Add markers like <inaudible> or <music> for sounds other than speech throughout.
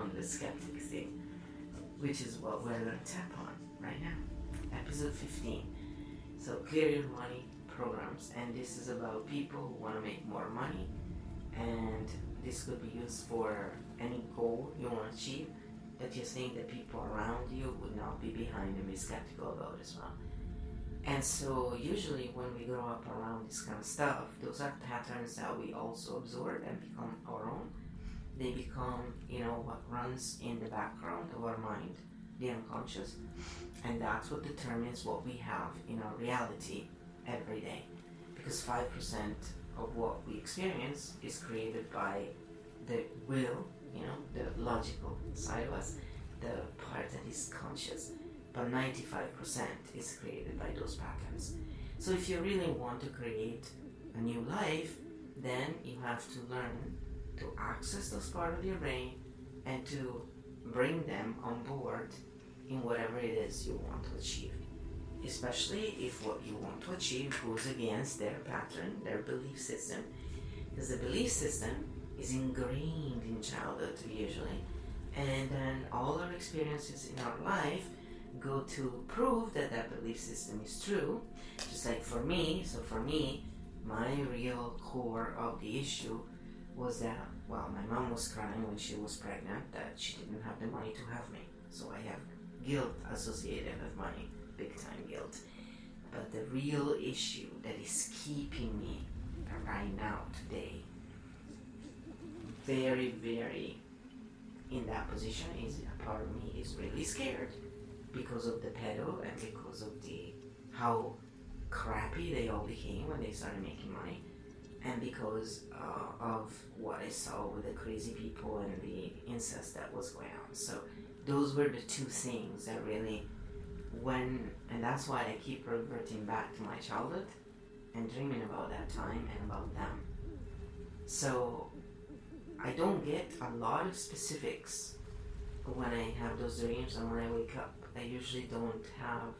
on the skeptic thing, which is what we're going to tap on right now. Episode 15. So, clear your money programs, and this is about people who want to make more money, and this could be used for any goal you want to achieve that you think that people around you would not be behind and be skeptical about as well. And so, usually, when we grow up around this kind of stuff, those are patterns that we also absorb and become our own. They become, you know, what runs in the background of our mind, the unconscious, and that's what determines what we have in our reality every day. Because 5% of what we experience is created by the will, you know, the logical side of us, the part that is conscious but 95% is created by those patterns. So if you really want to create a new life, then you have to learn to access those parts of your brain and to bring them on board in whatever it is you want to achieve. Especially if what you want to achieve goes against their pattern, their belief system. Because the belief system is ingrained in childhood usually. And then all our experiences in our life go to prove that that belief system is true. Just like for me, so for me, my real core of the issue was that, well, my mom was crying when she was pregnant that she didn't have the money to have me. So I have guilt associated with money, big time guilt. But the real issue that is keeping me right now, today, very, very in that position is a part of me is really scared because of the pedo and because of the how crappy they all became when they started making money and because uh, of what I saw with the crazy people and the incest that was going on. So those were the two things that really when and that's why I keep reverting back to my childhood and dreaming about that time and about them. So I don't get a lot of specifics when I have those dreams and when I wake up. I usually don't have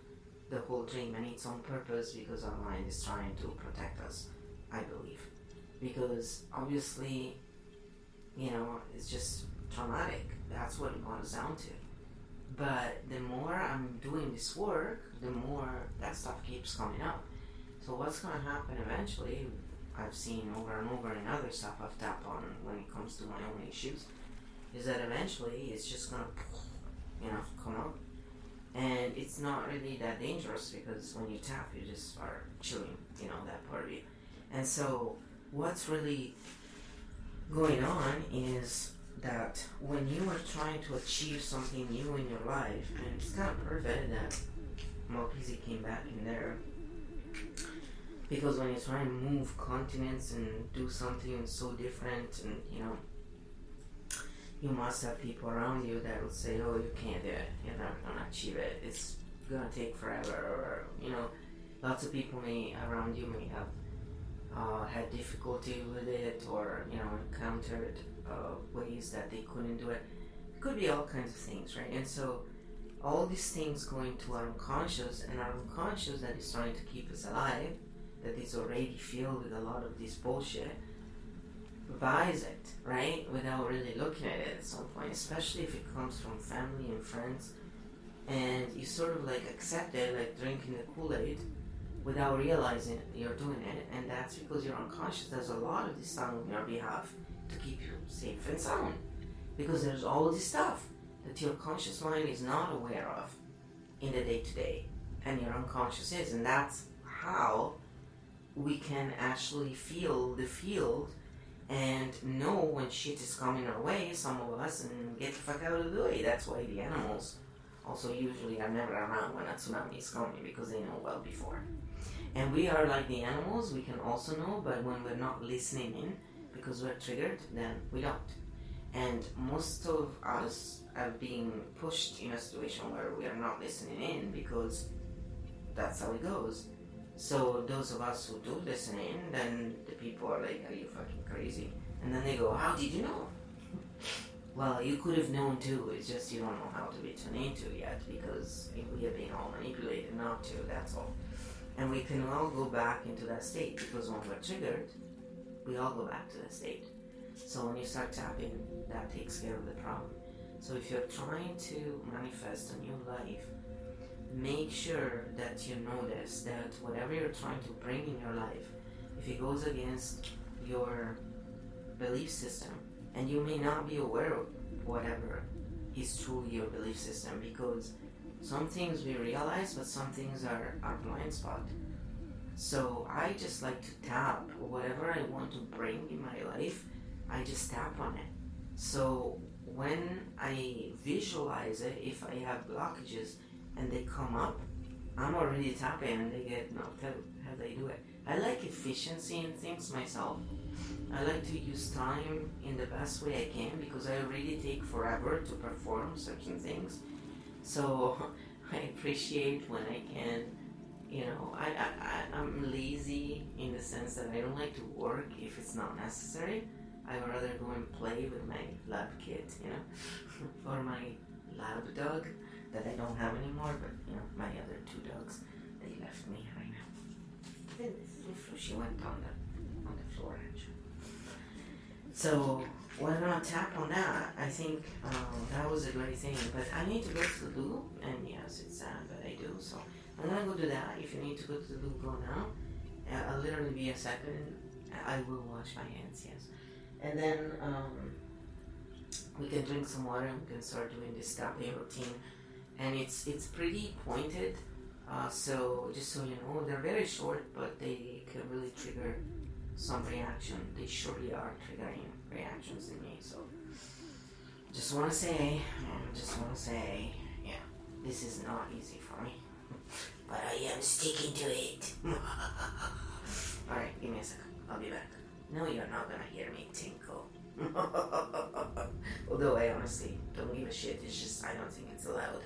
the whole dream and it's on purpose because our mind is trying to protect us, I believe. Because obviously, you know, it's just traumatic. That's what it boils down to. But the more I'm doing this work, the more that stuff keeps coming up. So what's going to happen eventually, I've seen over and over in other stuff I've tapped on when it comes to my own issues, is that eventually it's just going to, you know, come up and it's not really that dangerous because when you tap you just are chilling you know that part of you and so what's really going on is that when you are trying to achieve something new in your life and it's kind of perfect that Malpisi came back in there because when you try and move continents and do something so different and you know you must have people around you that will say, "Oh, you can't do it. You're never gonna achieve it. It's gonna take forever." Or you know, lots of people may around you may have uh, had difficulty with it, or you know, encountered uh, ways that they couldn't do it. It could be all kinds of things, right? And so, all these things go into our unconscious, and our unconscious that is trying to keep us alive, that is already filled with a lot of this bullshit buys it, right? Without really looking at it at some point, especially if it comes from family and friends. And you sort of like accept it, like drinking the Kool Aid, without realizing you're doing it. And that's because you're unconscious. There's a lot of this on your behalf to keep you safe and sound. Because there's all this stuff that your conscious mind is not aware of in the day to day, and your unconscious is. And that's how we can actually feel the field and know when shit is coming our way, some of us, and get the fuck out of the way. That's why the animals also usually are never around when a tsunami is coming because they know well before. And we are like the animals, we can also know, but when we're not listening in because we're triggered, then we don't. And most of us are being pushed in a situation where we are not listening in because that's how it goes. So those of us who do listen in, then the people are like, "Are you fucking crazy?" And then they go, "How did you know?" <laughs> well, you could have known too. It's just you don't know how to be tuned into yet because we have been all manipulated not to. That's all. And we can all go back into that state because when we're triggered, we all go back to that state. So when you start tapping, that takes care of the problem. So if you're trying to manifest a new life, make sure that you notice that whatever you're trying to bring in your life, if it goes against your belief system, and you may not be aware of whatever is truly your belief system because some things we realize, but some things are our blind spot. So I just like to tap whatever I want to bring in my life, I just tap on it. So when I visualize it, if I have blockages and they come up, I'm already tapping and they get knocked out. How they do it? I like efficiency in things myself. I like to use time in the best way I can because I already take forever to perform certain things. So <laughs> I appreciate when I can, you know, I, I, I'm lazy in the sense that I don't like to work if it's not necessary. I would rather go and play with my lab kit, you know, <laughs> for my lab dog that I don't have anymore, but you know, my other two dogs, they left me right now. She went on the on the floor actually. So why not tap on that? I think uh, that was a great thing. But I need to go to the loo, and yes, it's sad, but I do. So I'm gonna go do that. If you need to go to the loo, go now. Uh, I'll literally be a second. I will wash my hands, yes. And then um, we can drink some water and we can start doing this tapping routine. And it's it's pretty pointed. Uh, so just so you know, they're very short, but they can really trigger some reaction. They surely are triggering reactions in me. So just want to say, um, just want to say, yeah, this is not easy for me, <laughs> but I am sticking to it. <laughs> All right, give me a second. I'll be back. No, you're not gonna hear me tinkle. <laughs> Although I honestly don't give a shit. It's just I don't think it's allowed.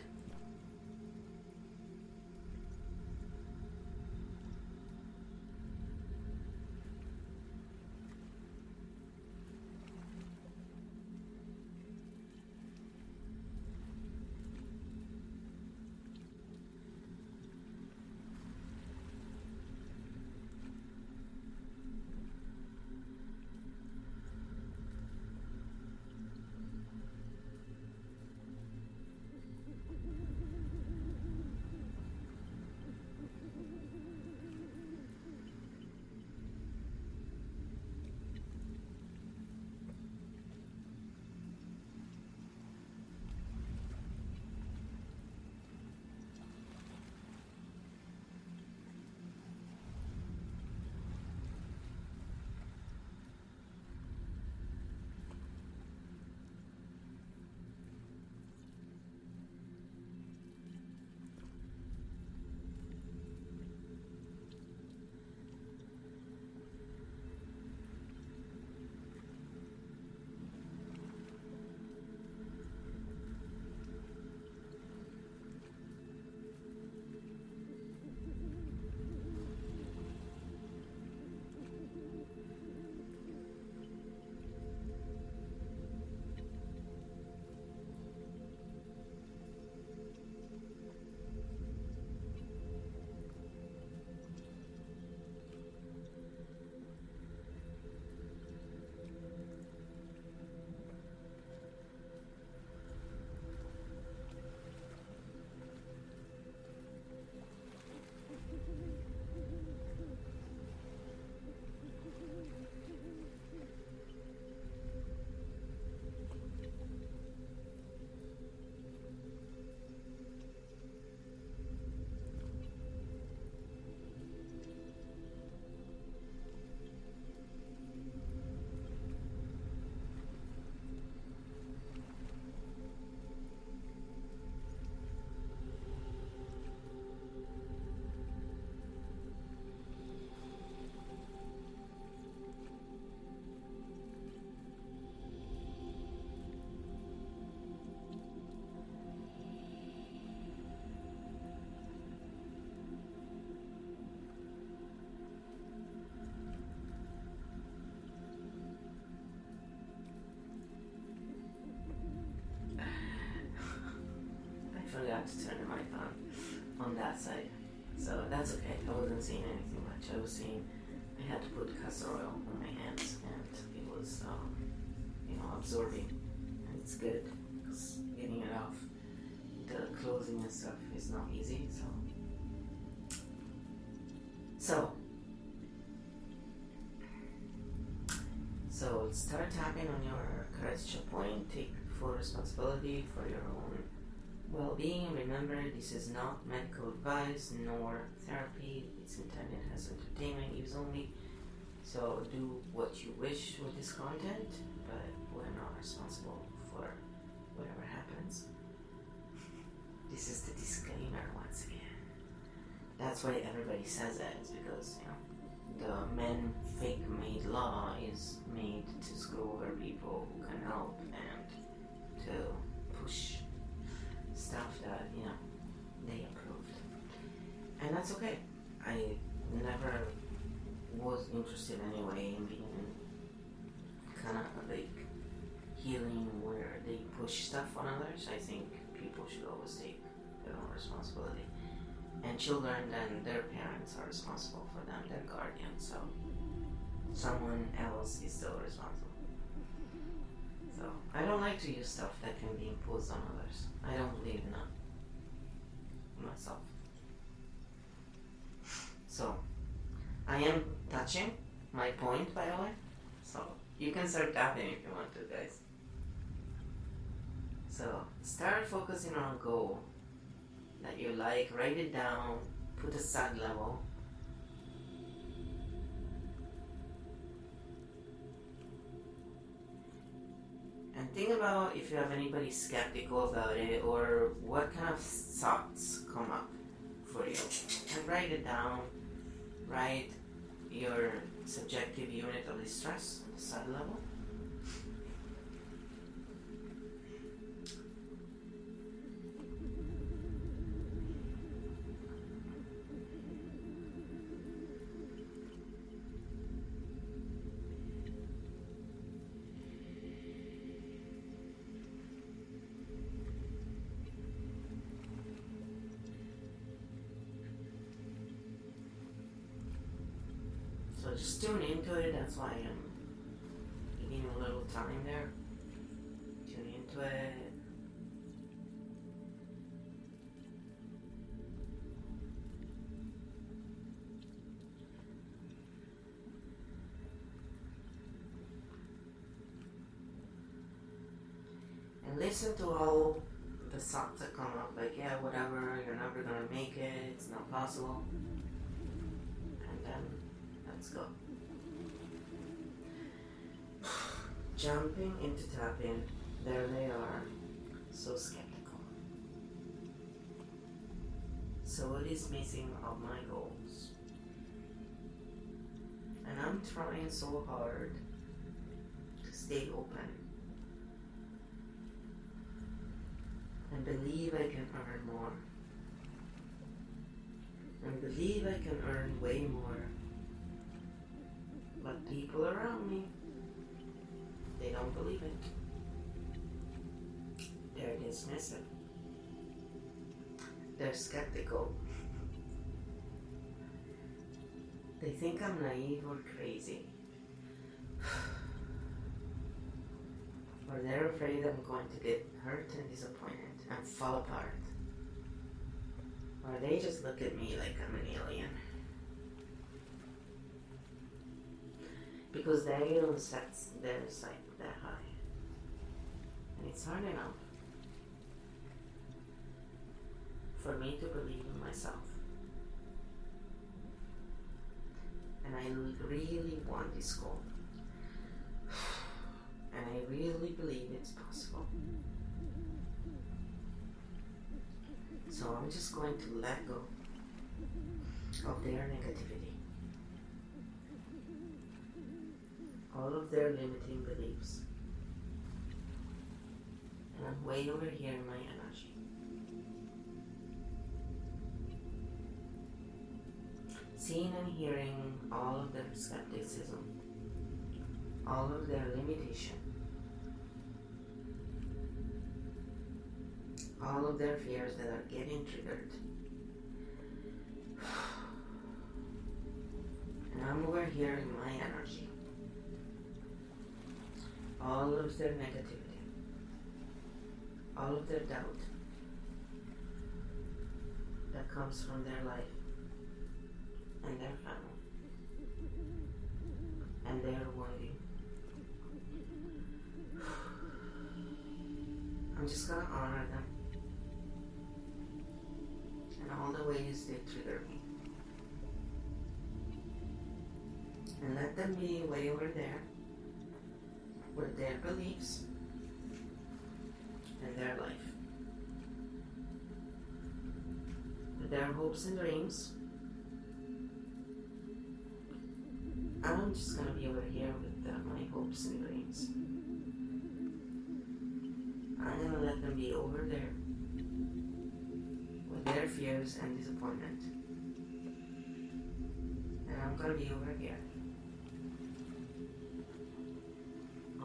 Forgot to turn the mic on on that side. So that's okay. I wasn't seeing anything much. I was seeing I had to put castor oil on my hands and it was, um, you know, absorbing. And it's good because getting it off the clothing and stuff is not easy. So, so, so start tapping on your courage point. Take full responsibility for your own well-being. Remember, this is not medical advice nor therapy. It's intended as entertainment use only. So do what you wish with this content, but we're not responsible for whatever happens. This is the disclaimer once again. That's why everybody says that. It's because you know the men fake made law is made to screw over people who can help and to push stuff that you know they approved, and that's okay. I never was interested anyway in being kind of like healing where they push stuff on others. I think people should always take their own responsibility. And children then their parents are responsible for them, their guardians, so someone else is still responsible. Like to use stuff that can be imposed on others. I don't believe in that myself. So I am touching my point by the way. So you can start tapping if you want to guys. So start focusing on a goal that you like, write it down, put a SUD level. And think about if you have anybody skeptical about it or what kind of thoughts come up for you. And write it down. Write your subjective unit of distress, SUD level. Just tune into it. That's why I'm giving a little time there. Tune into it. And listen to all the thoughts that come up, like, yeah, whatever, you're never gonna make it, it's not possible. And then Let's go. Jumping into tapping, there they are, so skeptical. So what is missing of my goals? And I'm trying so hard to stay open and believe I can earn more. And believe I can earn way more but people around me, they don't believe it. They're dismissive. They're skeptical. They think I'm naive or crazy. <sighs> or they're afraid I'm going to get hurt and disappointed and fall apart. Or they just look at me like I'm an alien. Because they don't set their sight that high. And it's hard enough for me to believe in myself. And I really want this goal. <sighs> And I really believe it's possible. So I'm just going to let go of their negativity. All of their limiting beliefs. And I'm way over here in my energy. Seeing and hearing all of their skepticism, all of their limitation, all of their fears that are getting triggered. <sighs> And I'm over here in my energy all of their negativity, all of their doubt, that comes from their life and their family and their wounding. I'm just gonna honor them and all the ways they trigger me. And let them be way over there with their beliefs and their life. With their hopes and dreams. I'm just gonna be over here with uh, my hopes and dreams. I'm gonna let them be over there with their fears and disappointment. And I'm gonna be over here.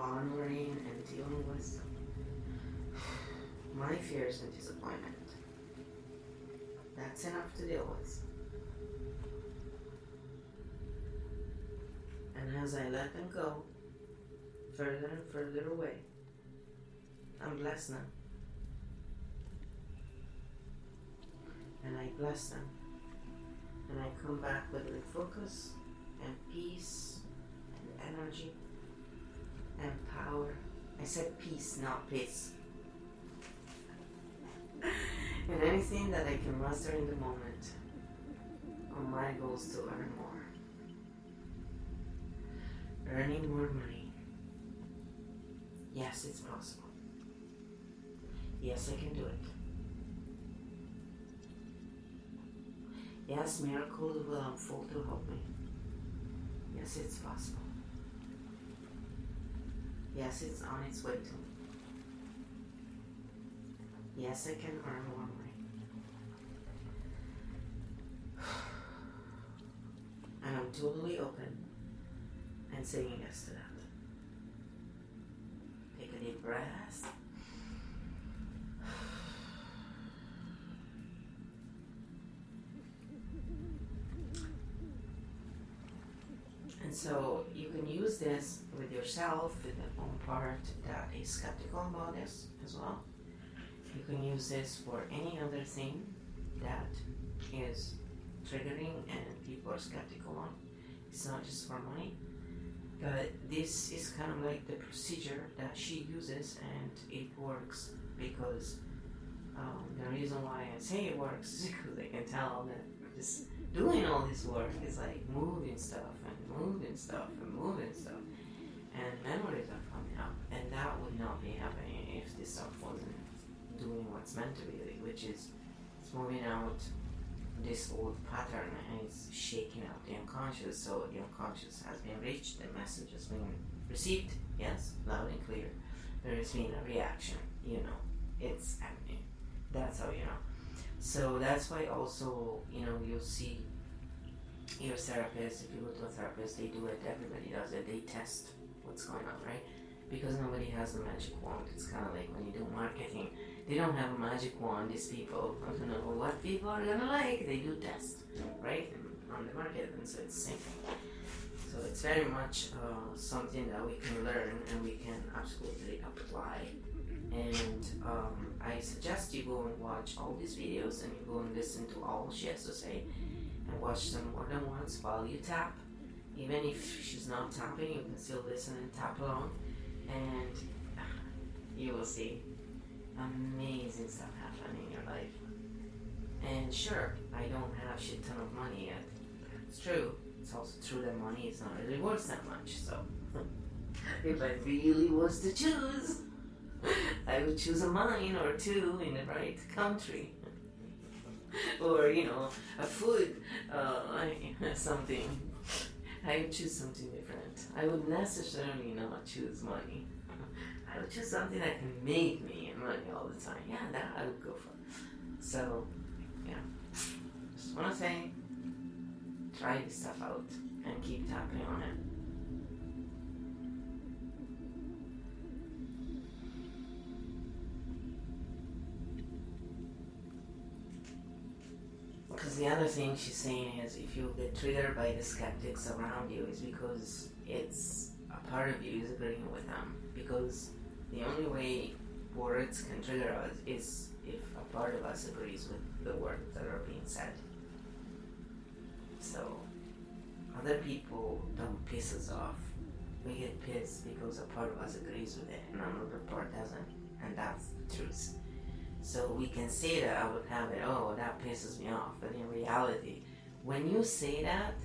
Honoring and dealing with my fears and disappointment. That's enough to deal with. And as I let them go, further and further away, I'm blessed now. And I bless them. And I come back with refocus and peace and energy and power. I said peace, not peace. <laughs> and anything that I can master in the moment on my goals to earn more. Earning more money. Yes, it's possible. Yes, I can do it. Yes, miracles will unfold to help me. Yes, it's possible. Yes, it's on its way to me. Yes, I can earn money. <sighs> And I'm totally open and saying yes to that. Take a deep breath. And so you can use this with yourself, with the own part that is skeptical about this as well. You can use this for any other thing that is triggering and people are skeptical on. It's not just for money. But this is kind of like the procedure that she uses and it works because um, the reason why I say it works is <laughs> because I can tell that just doing all this work is like moving stuff and moving stuff and moving stuff. And memories are coming up and that would not be happening if this stuff wasn't doing what's meant to be which is it's moving out this old pattern and it's shaking out the unconscious. So the unconscious has been reached the message has been received yes loud and clear. There has been a reaction you know it's happening. That's how you know so that's why also you know you'll see your therapist if you go to a therapist they do it everybody does it they test what's going on right because nobody has a magic wand it's kind of like when you do marketing they don't have a magic wand. These people, I don't know what people are gonna like. They do test, right, on the market, and so it's the same thing. So it's very much uh, something that we can learn and we can absolutely apply. And um, I suggest you go and watch all these videos and you go and listen to all she has to say and watch them more than once while you tap. Even if she's not tapping, you can still listen and tap along, and <sighs> you will see amazing stuff happening in your life. And sure, I don't have shit ton of money yet. It's true. It's also true that money is not really worth that much. So, <laughs> if I really was to choose, I would choose a mine or two in the right country. or, you know, a food, uh, <laughs> something. I would choose something different. I would necessarily not choose money. I would choose something that can make me money all the time. Yeah, that I would go for. So, yeah. Just want to say, try this stuff out and keep tapping on it. Because the other thing she's saying is if you get triggered by the skeptics around you is because it's a part of you is agreeing with them. Because the only way words can trigger us is if a part of us agrees with the words that are being said. So other people don't piss us off. We get pissed because a part of us agrees with it and another part doesn't. And that's the truth. So we can say that out of habit, oh, that pisses me off. But in reality, when you say that,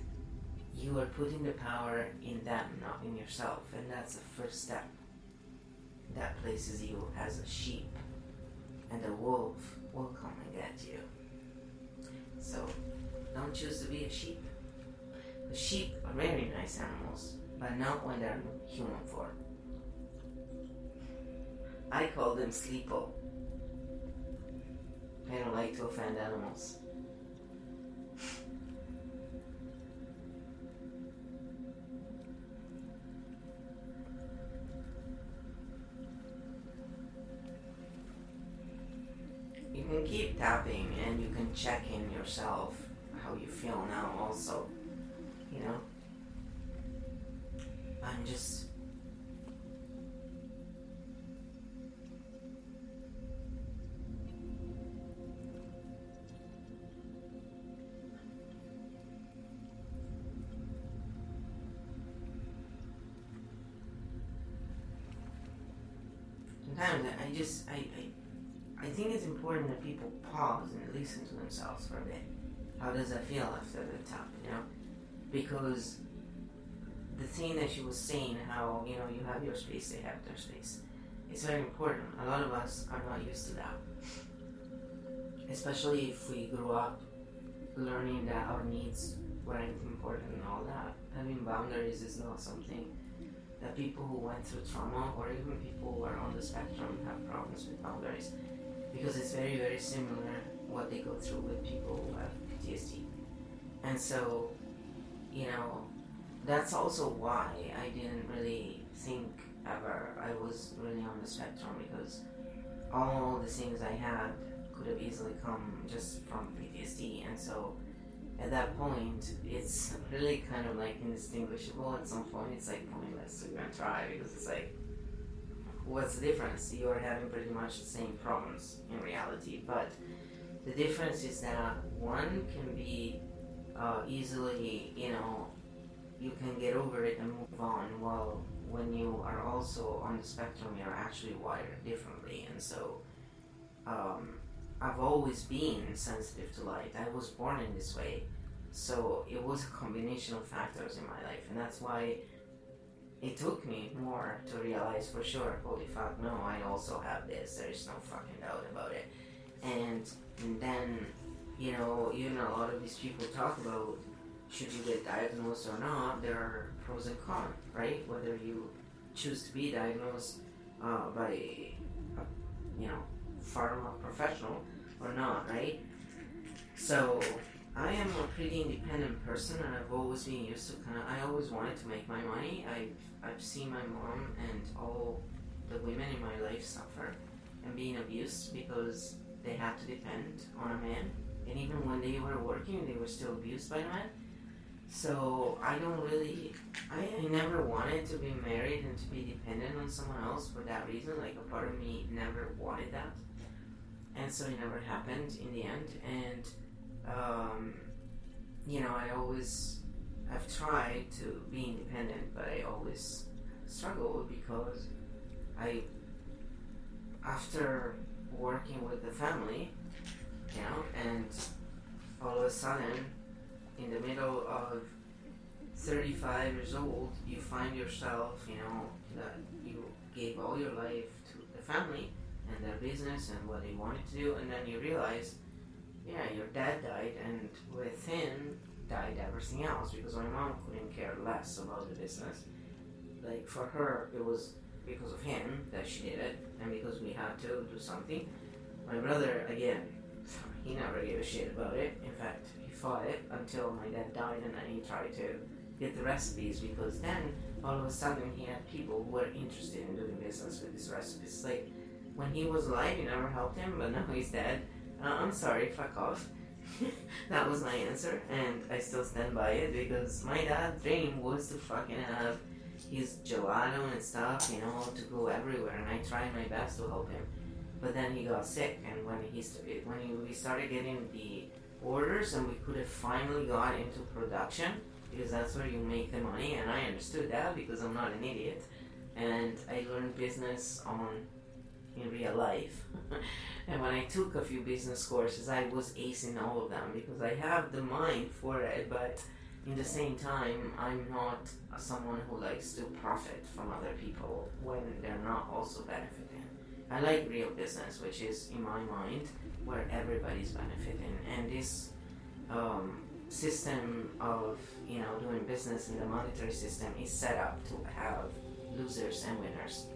you are putting the power in them, not in yourself. And that's the first step. That places you as a sheep. And the wolf will come and get you. So don't choose to be a sheep. The sheep are very nice animals, but not when they're in human form. I call them sleepo. I don't like to offend animals. You can keep tapping and you can check in yourself how you feel now also. You know? I'm just listen to themselves for a bit. How does that feel after the top, you know? Because the thing that she was saying, how you know you have your space, they have their space. It's very important. A lot of us are not used to that, especially if we grew up learning that our needs weren't important and all that. Having boundaries is not something that people who went through trauma or even people who are on the spectrum have problems with boundaries because it's very very similar what they go through with people who have PTSD and so you know that's also why I didn't really think ever I was really on the spectrum because all the things I had could have easily come just from PTSD and so at that point, it's <laughs> really kind of like indistinguishable. At some point, it's like pointless to even try because it's like, what's the difference? You're having pretty much the same problems in reality, but the difference is that one can be uh, easily, you know, you can get over it and move on. While when you are also on the spectrum, you're actually wired differently, and so. Um, I've always been sensitive to light. I was born in this way. So it was a combination of factors in my life. And that's why it took me more to realize for sure, holy fuck, no, I also have this. There is no fucking doubt about it. And, and then, you know, even a lot of these people talk about should you get diagnosed or not, there are pros and cons, right? Whether you choose to be diagnosed uh, by, a, you know, pharma professional or not, right? So I am a pretty independent person, and I've always been used to kind of. I always wanted to make my money. I've I've seen my mom and all the women in my life suffer and being abused because they had to depend on a man, and even when they were working, they were still abused by a man. So I don't really, I, I never wanted to be married and to be dependent on someone else for that reason. Like a part of me never wanted that and so it never happened in the end. And um, you know, I always have tried to be independent, but I always struggled because I, after working with the family, you know, and all of a sudden, in the middle of 35 years old, you find yourself, you know, that you gave all your life to the family and their business and what they wanted to do, and then you realize, yeah, your dad died, and with him died everything else because my mom couldn't care less about the business. Like for her, it was because of him that she did it, and because we had to do something. My brother, again, he never gave a shit about it. In fact, he fought it until my dad died, and then he tried to get the recipes because then all of a sudden he had people who were interested in doing business with these recipes. Like when he was alive, you never helped him, but now he's dead. Uh, I'm sorry, fuck off. <laughs> that was my answer, and I still stand by it because my dad's dream was to fucking have his gelato and stuff, you know, to go everywhere, and I tried my best to help him. but then he got sick, and when he st- when he, we started getting the orders, and we could have finally got into production because that's where you make the money, and I understood that because I'm not an idiot, and I learned business on in real life. <laughs> and when I took a few business courses, I was acing all of them because I have the mind for it, but in the same time, I'm not someone who likes to profit from other people when they're not also benefiting. I like real business, which is, in my mind, where everybody's benefiting. And this um, system of you know doing business in the monetary system is set up to have losers and winners.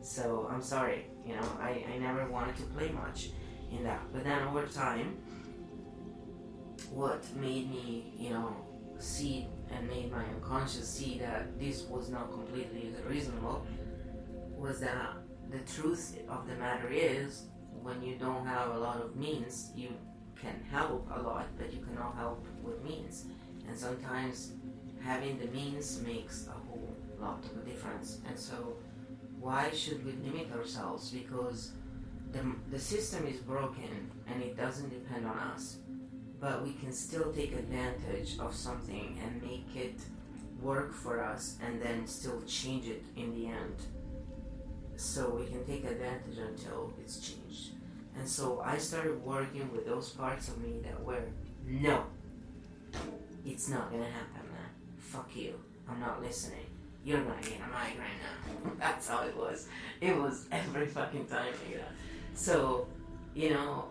So I'm sorry, you know, I, I never wanted to play much in that. But then over time, what made me, you know, see and made my unconscious see that this was not completely reasonable was that the truth of the matter is when you don't have a lot of means, you can help a lot, but you cannot help with means. And sometimes having the means makes a whole lot of a difference. And so, why should we limit ourselves? Because the, the system is broken and it doesn't depend on us. But we can still take advantage of something and make it work for us and then still change it in the end. So we can take advantage until it's changed. And so I started working with those parts of me that were, no, it's not gonna happen, man. Fuck you. I'm not listening. You're not gonna get a migraine now. <laughs> That's how it was. It was every fucking time like that. So, you know,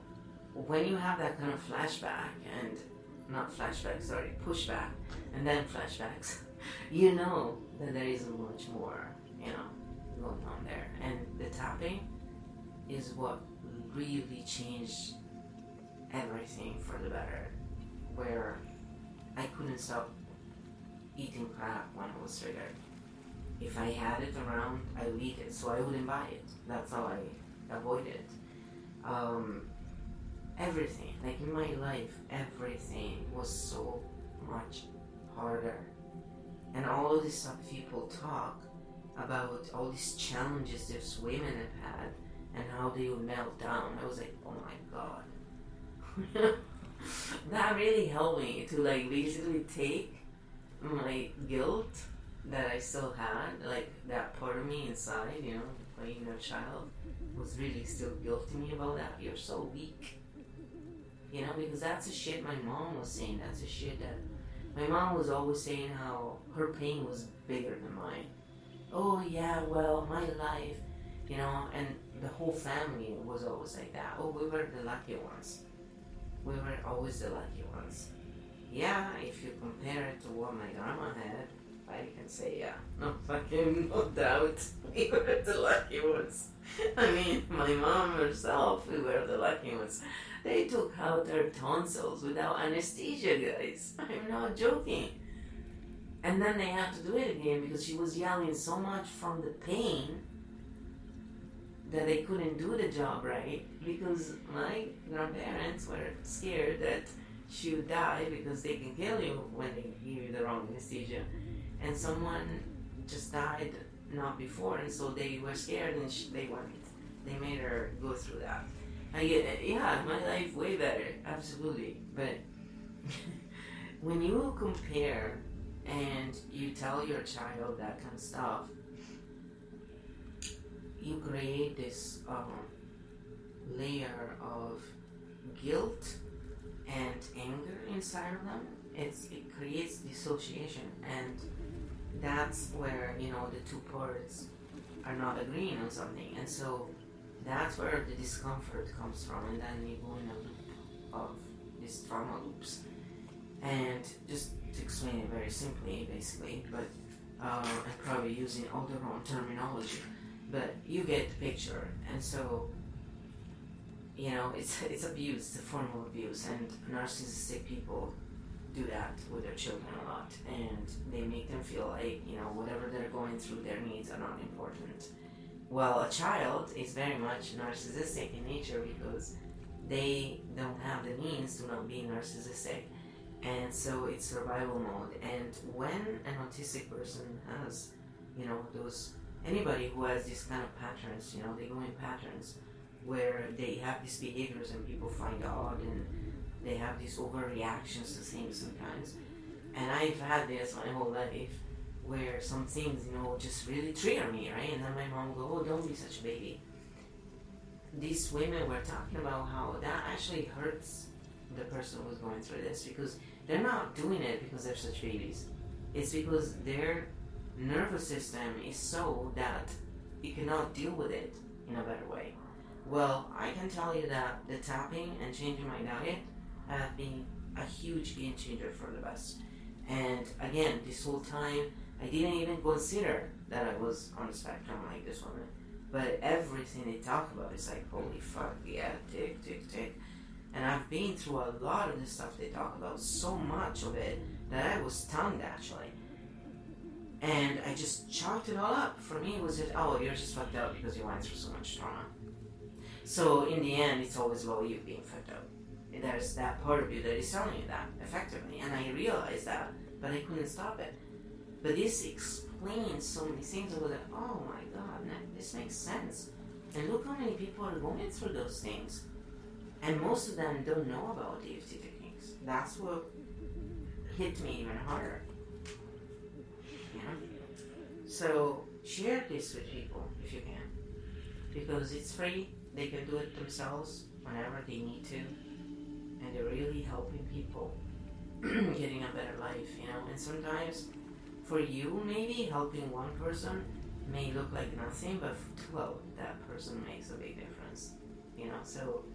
when you have that kind of flashback and not flashback, sorry, pushback, and then flashbacks, <laughs> you know that there isn't much more, you know, going on there. And the tapping is what really changed everything for the better. Where I couldn't stop eating crap when I was triggered. If I had it around, I would eat it, so I wouldn't buy it. That's how I avoided it. Um, everything, like in my life, everything was so much harder. And all of this people talk about all these challenges these women have had and how they would melt down. I was like, oh my god. <laughs> that really helped me to like basically take my guilt that I still had, like that part of me inside, you know, my inner child, was really still guilting me about that. You're so weak. You know, because that's the shit my mom was saying. That's the shit that my mom was always saying how her pain was bigger than mine. Oh yeah, well, my life, you know, and the whole family was always like that. Oh, we were the lucky ones. We were always the lucky ones. Yeah, if you compare it to what my grandma had, I can say yeah, <laughs> no fucking no doubt. <laughs> We were the lucky ones. <laughs> I mean, my mom herself, we were the lucky ones. They took out her tonsils without anesthesia, guys. <laughs> I'm not joking. And then they had to do it again because she was yelling so much from the pain that they couldn't do the job right because my grandparents were scared that she would die because they can kill you when they give you the wrong anesthesia. And someone just died not before, and so they were scared and she, they went. They made her go through that. I get, yeah, my life way better, absolutely. But <laughs> when you compare and you tell your child that kind of stuff, you create this um, layer of guilt and anger inside of them. It's, it creates dissociation, and that's where you know the two parts are not agreeing on something, and so that's where the discomfort comes from, and then you go in a loop of these trauma loops. And just to explain it very simply, basically, but uh, I'm probably using all the wrong terminology but you get the picture. And so, you know, it's it's abuse, a form of abuse, and narcissistic people do that with their children a lot, and they make them feel like you know whatever they're going through, their needs are not important. Well, a child is very much narcissistic in nature because they don't have the means to not be narcissistic, and so it's survival mode. And when an autistic person has, you know, those anybody who has these kind of patterns, you know, they go in patterns. where they have these behaviors and people find odd and they have these overreactions to things sometimes. And I've had this my whole life where some things, you know, just really trigger me, right? And then my mom go, oh, don't be such a baby. These women were talking about how that actually hurts the person who's going through this because they're not doing it because they're such babies. It's because their nervous system is so that you cannot deal with it in a better way. Well, I can tell you that the tapping and changing my diet have been a huge game changer for the best. And again, this whole time, I didn't even consider that I was on the spectrum like this woman. But everything they talk about is like, holy fuck, yeah, tick, tick, tick. And I've been through a lot of the stuff they talk about, so much of it that I was stunned actually. And I just chalked it all up. For me, it was just, oh, you're just fucked up because you went through so much trauma. So in the end, it's always about you being fucked up. There's that part of you that is telling you that effectively, and I realized that, but I couldn't stop it. But this explains so many things. I was like, oh my god, this makes sense. And look how many people are going through those things. And most of them don't know about EFT techniques. That's what hit me even harder. So share this with people if you can. Because it's free, they can do it themselves whenever they need to. And they're really helping people <clears throat> getting a better life, you know. And sometimes for you maybe helping one person may look like nothing, but well, that person makes a big difference. You know, so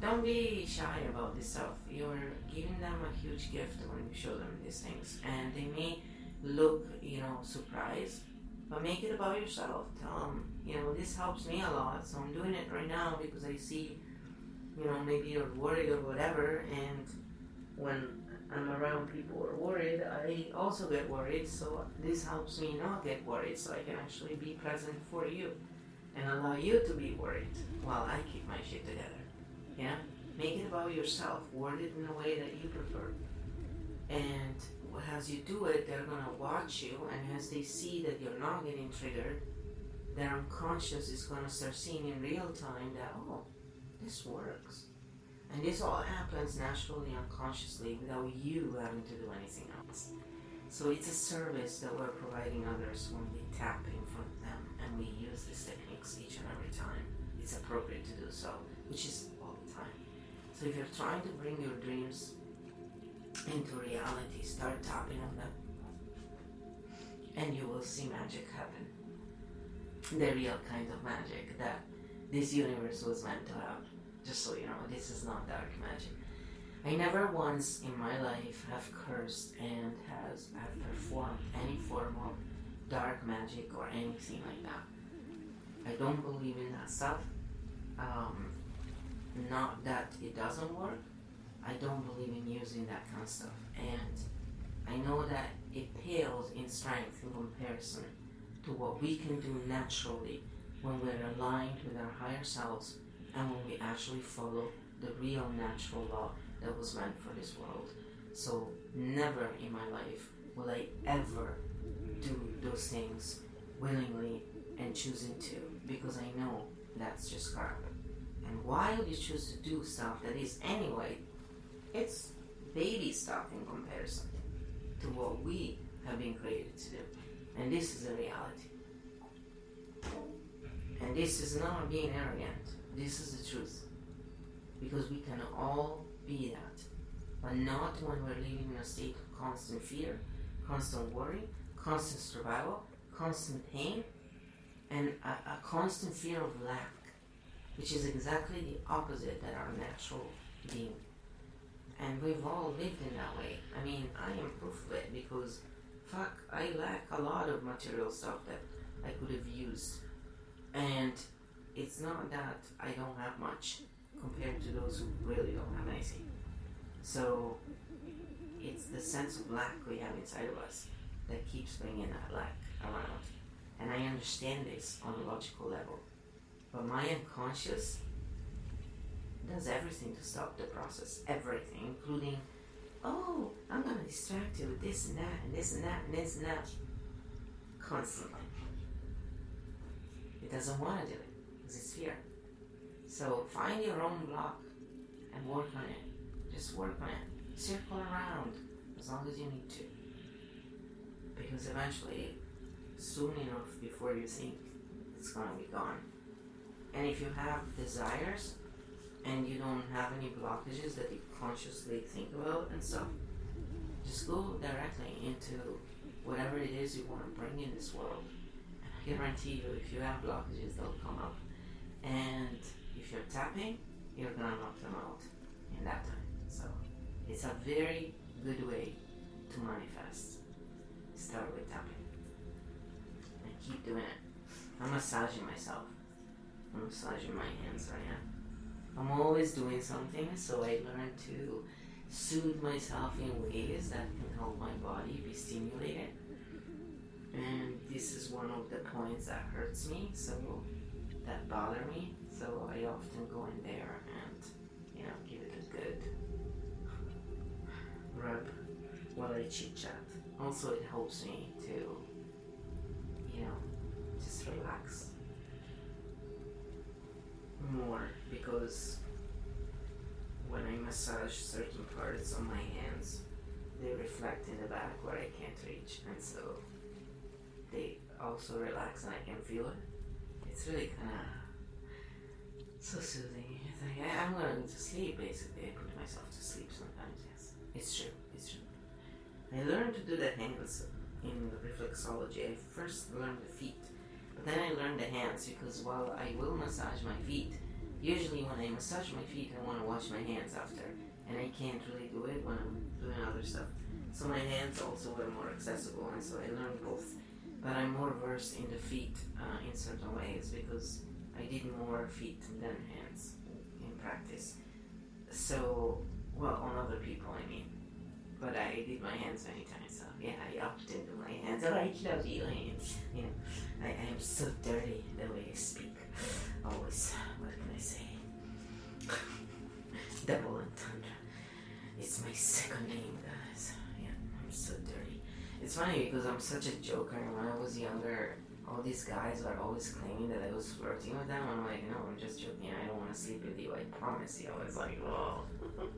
don't be shy about this stuff. You're giving them a huge gift when you show them these things, and they may look, you know, surprised. But make it about yourself. Tell them, you know, this helps me a lot, so I'm doing it right now because I see, you know, maybe you're worried or whatever, and when I'm around people who are worried, I also get worried, so this helps me not get worried, so I can actually be present for you and allow you to be worried while I keep my shit together. Yeah? Make it about yourself. Word it in a way that you prefer. And as you do it, they're gonna watch you, and as they see that you're not getting triggered, their unconscious is gonna start seeing in real time that, oh, this works. And this all happens naturally, unconsciously, without you having to do anything else. So it's a service that we're providing others when we tap in front of them and we use these techniques each and every time it's appropriate to do so, which is all the time. so if you're trying to bring your dreams into reality, start tapping on them. And you will see magic happen. The real kind of magic that this universe was meant to have. Just so you know, this is not dark magic. I never once in my life have cursed and has have performed any form of dark magic or anything like that. I don't believe in that stuff. Um, not that it doesn't work. I don't believe in using that kind of stuff. And I know that it pales in strength in comparison to what we can do naturally when we're aligned with our higher selves and when we actually follow the real natural law that was meant for this world. So, never in my life will I ever do those things willingly and choosing to because I know that's just crap. And why would you choose to do stuff that is anyway, it's baby stuff in comparison to what we have been created to do. And this is a reality. And this is not being arrogant. This is the truth. Because we can all be that. But not when we're living in a state of constant fear, constant worry, constant survival, constant pain, and a, a constant fear of lack which is exactly the opposite that our natural being. And we've all lived in that way. I mean, I am proof of it because, fuck, I lack a lot of material stuff that I could have used. And it's not that I don't have much compared to those who really don't have anything. So, it's the sense of lack we have inside of us that keeps bringing that lack around. And I understand this on a logical level. But my unconscious does everything to stop the process. Everything, including, oh, I'm going to distract you with this and that and this and that and this and that. Constantly. It doesn't want to do it because it's fear. So find your own block and work on it. Just work on it. Circle around as long as you need to. Because eventually, soon enough before you think, it's gonna be gone. And if you have desires and you don't have any blockages that you consciously think about and stuff, just go directly into whatever it is you want to bring in this world. And I guarantee you, if you have blockages, they'll come up. And if you're tapping, you're gonna knock them out in that time. So it's a very good way to manifest. Start with tapping. And keep doing it. I'm massaging myself. I'm massaging my hands right now. I'm always doing something, so I learn to soothe myself in ways that can help my body be stimulated. And this is one of the points that hurts me, so that bother me. So I often go in there and, you know, give it a good rub while I chit chat. Also, it helps me to, you know, just relax more because when I massage certain parts on my hands, they reflect in the back where I can't reach, and so they also relax and I can feel it. It's really kind of so soothing. It's like I, I'm going to sleep basically. I put myself to sleep sometimes. Yes, it's true. It's true. I learned to do the hands in reflexology. I first learned the feet, but then I learned the hands because while I will massage my feet, usually when I massage my feet, I want to wash my hands after, and I can't really do it when I'm doing other stuff. So my hands also were more accessible, and so I learned both. But I'm more versed in the feet uh, in certain ways because I did more feet than hands in practice. So, well, on other people, I mean. But I did my hands many times, so yeah, I opted do my hands. I love you, hands. You know, I, I am so dirty the way I speak. Always. What can I say? <laughs> Double entendre. It's my second name, guys. Yeah, I'm so dirty. It's funny because I'm such a joker. and When I was younger, all these guys were always claiming that I was flirting with them. I'm like, no, I'm just joking. I don't want to sleep with you. I promise you. I was like, whoa.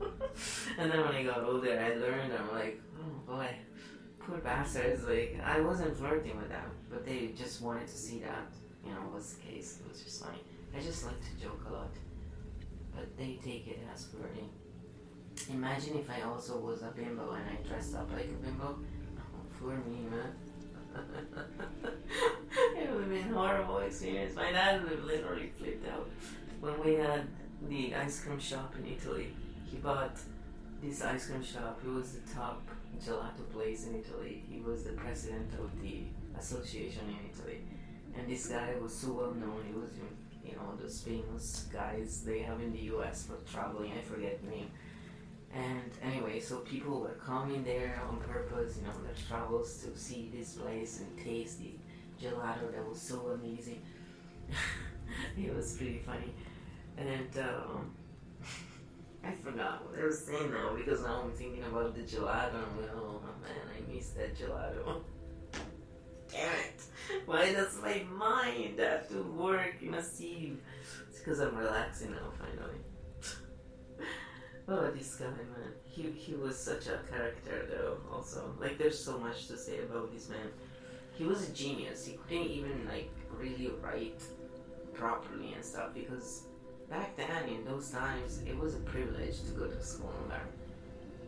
<laughs> and then when I got older, I learned. I'm like, oh boy, poor bastards. Like, I wasn't flirting with them, but they just wanted to see that, you know, was the case. It was just funny. I just like to joke a lot, but they take it as flirting. Imagine if I also was a bimbo and I dressed up like a bimbo. For me, man. <laughs> it would have been a horrible experience. My dad would have literally flipped out. When we had the ice cream shop in Italy, he bought this ice cream shop. It was the top gelato place in Italy. He was the president of the association in Italy. And this guy was so well known. He was, you know, those famous guys they have in the US for traveling. I forget the name. And anyway, so people were coming there on purpose, you know, their travels to see this place and taste the gelato that was so amazing. <laughs> it was pretty funny. And um, <laughs> I forgot what I was saying now because now I'm thinking about the gelato. I'm oh man, I miss that gelato. <laughs> Damn it! Why does my mind have to work in a sieve? It's because I'm relaxing now, finally. Oh, this guy, man. He, he was such a character, though, also. Like, there's so much to say about this man. He was a genius. He couldn't even, like, really write properly and stuff because back then, in those times, it was a privilege to go to school and learn.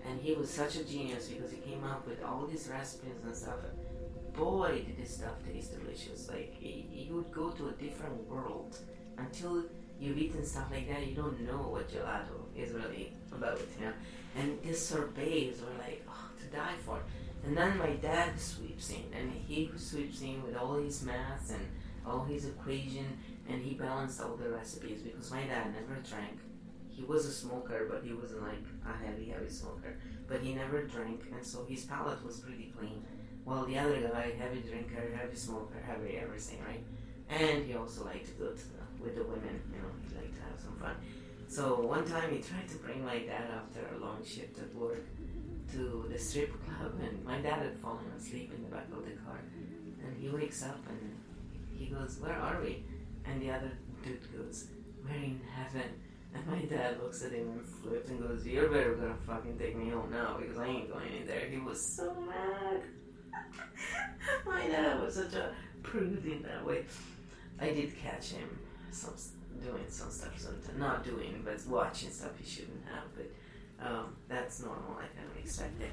And he was such a genius because he came up with all these recipes and stuff. Boy, did this stuff taste delicious. Like, he would go to a different world until you've eaten stuff like that, you don't know what gelato is really about, you know. And these sorbets were like, oh, to die for. And then my dad sweeps in, and he sweeps in with all his math and all his equation, and he balanced all the recipes because my dad never drank. He was a smoker, but he wasn't like a heavy, heavy smoker. But he never drank, and so his palate was pretty clean. While the other guy, heavy drinker, heavy smoker, heavy everything, right? And he also liked to go to the, with the women, you know, he liked to have some fun. So one time he tried to bring my dad after a long shift at work to the strip club, and my dad had fallen asleep in the back of the car. And he wakes up and he goes, "Where are we?" And the other dude goes, we're in heaven. And my dad looks at him and flips and goes, You're better gonna fucking take me home now because I ain't going in there. He was so mad. <laughs> my dad was such a prude in that way. I did catch him some doing some stuff, sometimes not doing, but watching stuff he shouldn't have. But um, that's normal. I kind of expect it.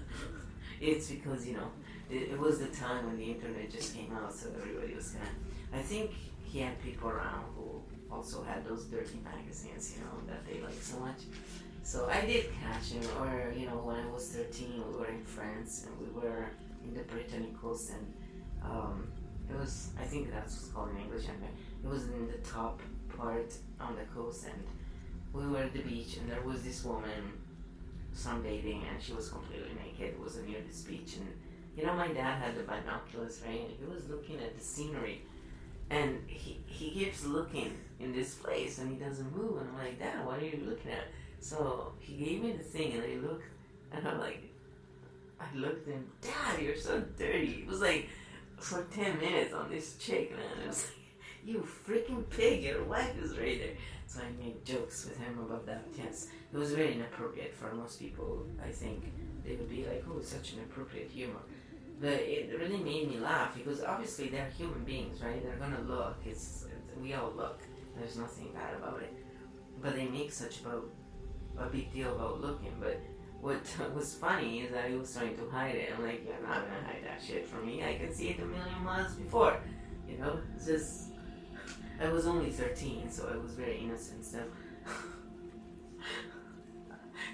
<laughs> it's because you know it, it, was the time when the internet just came out, so everybody was kind of. I think he had people around who also had those dirty magazines, you know, that they like so much. So I did catch him, or you know, when I was 13, we were in France and we were in the Brittany coast, and um, it was I think that's what's called in English. And it was in the top part on the coast, and we were at the beach, and there was this woman sunbathing, and she was completely naked. It was near this beach, and you know, my dad had the binoculars, right? And he was looking at the scenery, and he he keeps looking in this place, and he doesn't move. And I'm like, Dad, what are you looking at? So he gave me the thing, and I look, and I'm like, I looked and Dad, you're so dirty. It was like for ten minutes on this chick, man. It was like, you freaking pig, your wife is right there. So I made jokes with him about that. Yes, it was very inappropriate for most people. I think they would be like, "Oh, such an inappropriate humor," but it really made me laugh because obviously they're human beings, right? They're gonna look. It's we all look. There's nothing bad about it, but they make such about a big deal about looking. But what <laughs> was funny is that he was trying to hide it. I'm like, you're not gonna hide that shit from me. I can see it a million miles before. You know, it's just I was only 13, so I was very innocent So <laughs>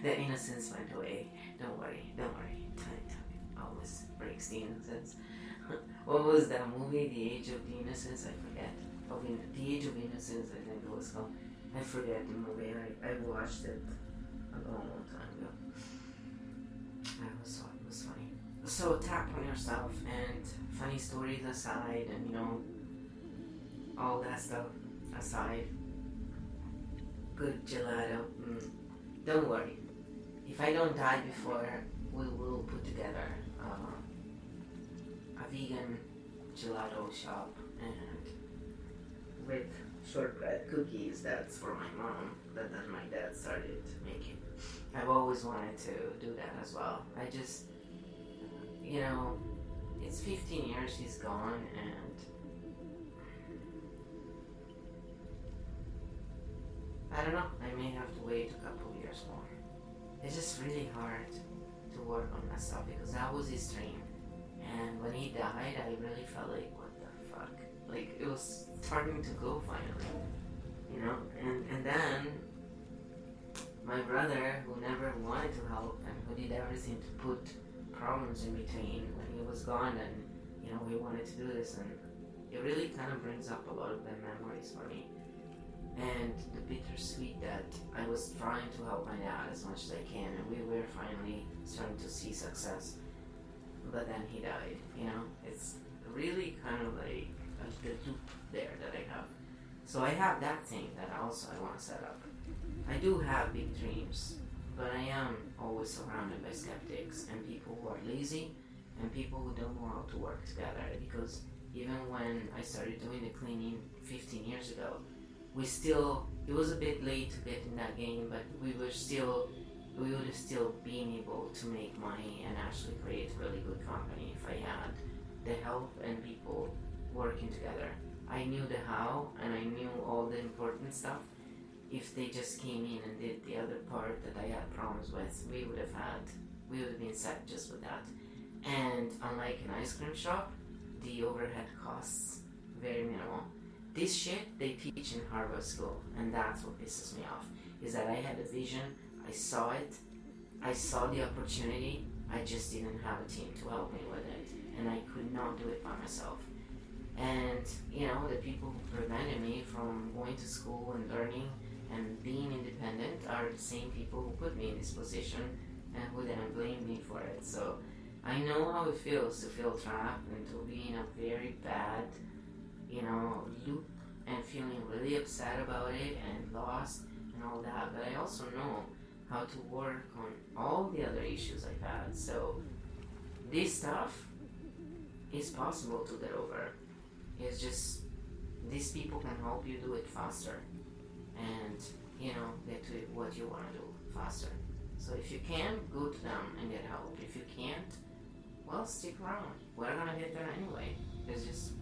that innocence went away. Don't worry, don't worry. Time, time always breaks the innocence. <laughs> what was that movie, The Age of the Innocence? I forget. The Age of Innocence, I think it was called. I forget the movie. I, I watched it a long, long time ago. Was it was funny. So tap on yourself and funny stories aside, and you know all that stuff aside, good gelato. Mm. Don't worry. If I don't die before, we will put together uh, a vegan gelato shop and with shortbread cookies. That's for my mom. That then my dad started making. I've always wanted to do that as well. I just, you know, it's 15 years he's gone and I don't know. I may have to wait a couple years more. It's just really hard to work on myself because that was his dream. And when he died, I really felt like, what the fuck? Like, it was starting to go finally. You know? And, and then, my brother, who never wanted to help and who did everything to put problems in between, when he was gone and, you know, we wanted to do this, and it really kind of brings up a lot of the memories for me and the bittersweet that I was trying to help my dad as much as I can, and we were finally starting to see success. But then he died, you know? It's really kind of like a, loop there that I have. So I have that thing that also I want to set up. I do have big dreams, but I am always surrounded by skeptics and people who are lazy and people who don't know how to work together because even when I started doing the cleaning 15 years ago, we still it was a bit late to get in that game, but we were still we would have still been able to make money and actually create a really good company if I had the help and people working together. I knew the how and I knew all the important stuff. If they just came in and did the other part that I had problems with, we would have had we would have been set just with that. And unlike an ice cream shop, the overhead costs very minimal this shit they teach in Harvard School, and that's what pisses me off. Is that I had a vision, I saw it, I saw the opportunity, I just didn't have a team to help me with it, and I could not do it by myself. And you know, the people who prevented me from going to school and learning and being independent are the same people who put me in this position and who then blame me for it. So I know how it feels to feel trapped and to be in a very bad you know, loop and feeling really upset about it and lost and all that. But I also know how to work on all the other issues I've had. So this stuff is possible to get over. It's just these people can help you do it faster. And you know get to what you want to do faster. So if you can, go to them and get help. If you can't, well, stick around. We're gonna get there anyway. It's just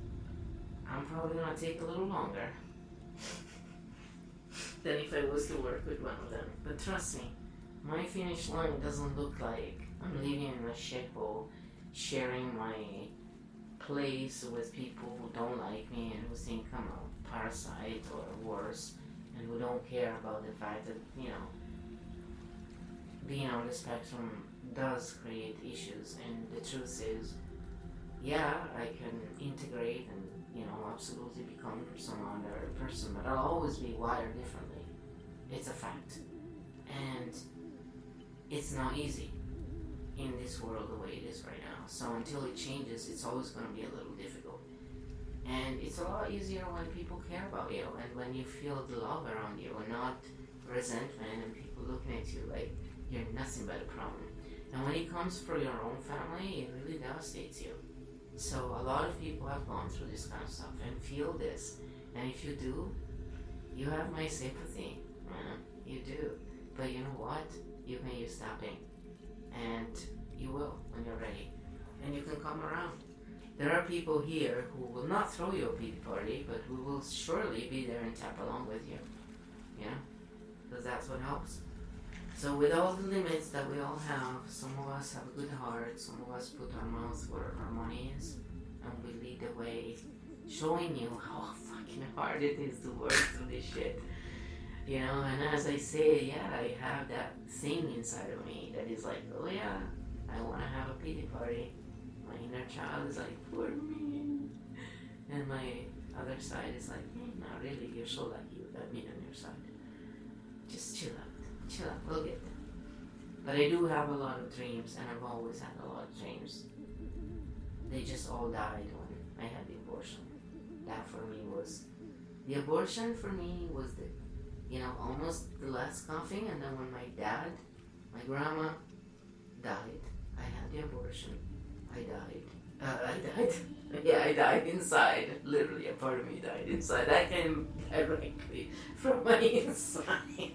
I'm probably gonna take a little longer <laughs> than if I was to work with one of them. But trust me, my finish line doesn't look like I'm living in a shithole, sharing my place with people who don't like me and who think I'm a parasite or worse, and who don't care about the fact that, you know, being on the spectrum does create issues. And the truth is, yeah, I can integrate and, you know, absolutely become some other person, but I'll always be wired differently. It's a fact. And it's not easy in this world the way it is right now. So until it changes, it's always going to be a little difficult. And it's a lot easier when people care about you and when you feel the love around you and not resentment and people looking at you like you're nothing but a problem. And when it comes from your own family, it really devastates you. So a lot of people have gone through this kind of stuff and feel this. And if you do, you have my sympathy. you do. But you know what? You can use tapping. And you will when you're ready. And you can come around. There are people here who will not throw you a pity party, but who will surely be there and tap along with you. Yeah? Because that's what helps. So with all the limits that we all have, some of us have a good heart, some of us put our mouth where our money is, and we lead the way, showing you how <laughs> fucking hard it is to work through this shit. You know, and as I say, yeah, I have that thing inside of me that is like, oh yeah, I want to have a pity party. Inner child is like, poor me. And my other side is like, mm, not really, you're so lucky with that me on your side. Just chill out chill out, we'll get there. But I do have a lot of dreams, and I've always had a lot of dreams. They just all died when I had the abortion. That for me was the abortion for me was the you know almost the last coughing, and then when my dad, my grandma died, I had the abortion. I died. Uh, I died. <laughs> yeah, I died inside. Literally, a part of me died inside. That came directly from my <laughs> inside.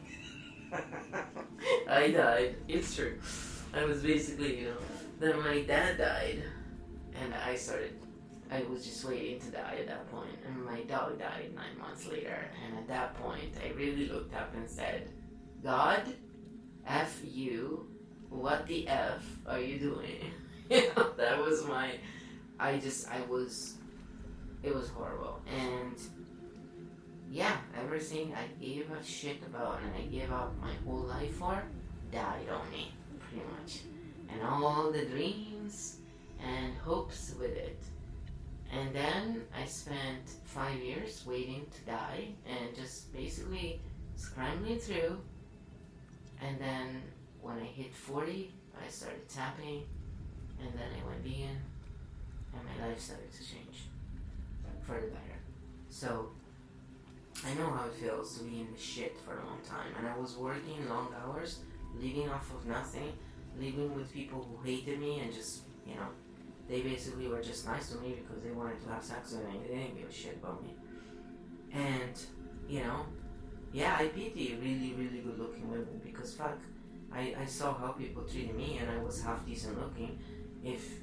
<laughs> I died. It's true. I was basically, you know, then my dad died, and I started. I was just waiting to die at that point. point, and my dog died nine months later. And at that point, I really looked up and said, "God, f you. What the f are you doing?" <laughs> know, that was my. I just, I was. It was horrible, and yeah, everything I gave a shit about and I gave up my whole life for died on me, pretty much. And all the dreams and hopes with it. And then I spent five years waiting to die and just basically scrambling through. And then when I hit 40, I started tapping, and then I went vegan, and my life started to change for the better. So I know how it feels to be in the shit for a long time. And I was working long hours, living off of nothing, living with people who hated me and just, you know, they basically were just nice to me because they wanted to have sex with me. They didn't give a shit about me. And, you know, yeah, I pity really, really good looking women because fuck, I, I saw how people treated me and I was half decent looking. If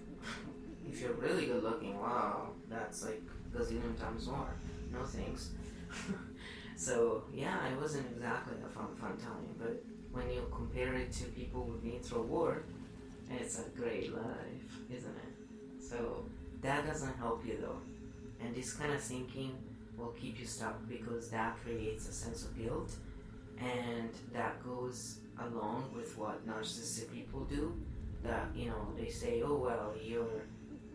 if you're really good looking, wow, that's like gazillion times more. No thanks. <laughs> so yeah, it wasn't exactly a fun fun time, but when you compare it to people who've been through it's a great life, isn't it? So that doesn't help you though, and this kind of thinking will keep you stuck because that creates a sense of guilt, and that goes along with what narcissistic people do. That you know they say, oh well, your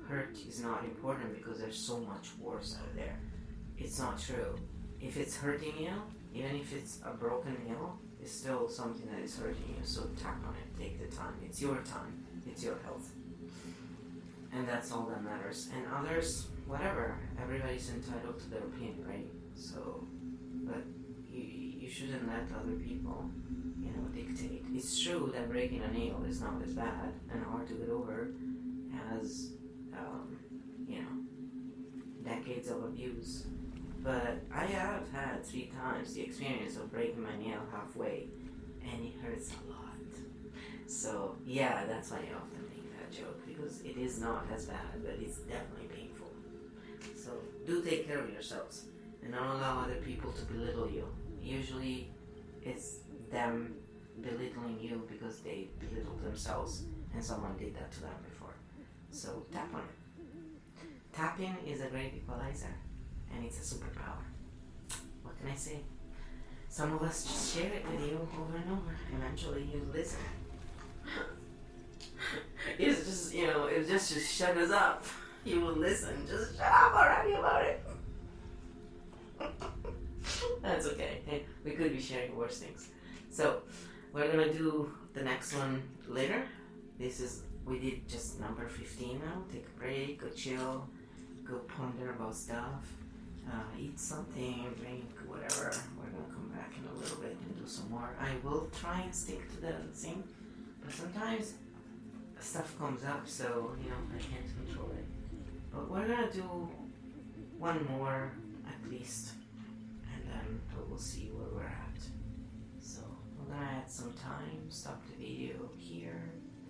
hurt is not important because there's so much worse out there. It's not true if it's hurting you, even if it's a broken nail, it's still something that is hurting you. So tap on it, take the time. It's your time, it's your health. And that's all that matters. And others, whatever. Everybody's entitled to their opinion, right? So, shouldn't let other people, you know, dictate. It's true that breaking a nail is not as bad and hard to get over as, um, you know, decades of abuse But I have had three times the experience of breaking my nail halfway, and it hurts a lot. So yeah, that's why I often make that joke because it is not as bad, but it's definitely painful. So do take care of yourselves and don't allow other people to belittle you. Usually, it's them belittling you because they belittled themselves and someone did that to them before. So tap on it. Tapping is a great equalizer and it's a superpower. What can I say? Some of us just share it with you over and over. Eventually you listen. it's just, you know, it just, just shut us up. You will listen. Just shut up already about it. <laughs> <laughs> That's okay. We could be sharing worse things. So, we're gonna do the next one later. This is, we did just number 15 now. Take a break, go chill, go ponder about stuff, uh, eat something, drink, whatever. We're gonna come back in a little bit and do some more. I will try and stick to the thing, but sometimes stuff comes up, so you know I can't control it. But we're gonna do one more at least, and then we'll see where we're at. So we're gonna add some time, stop the video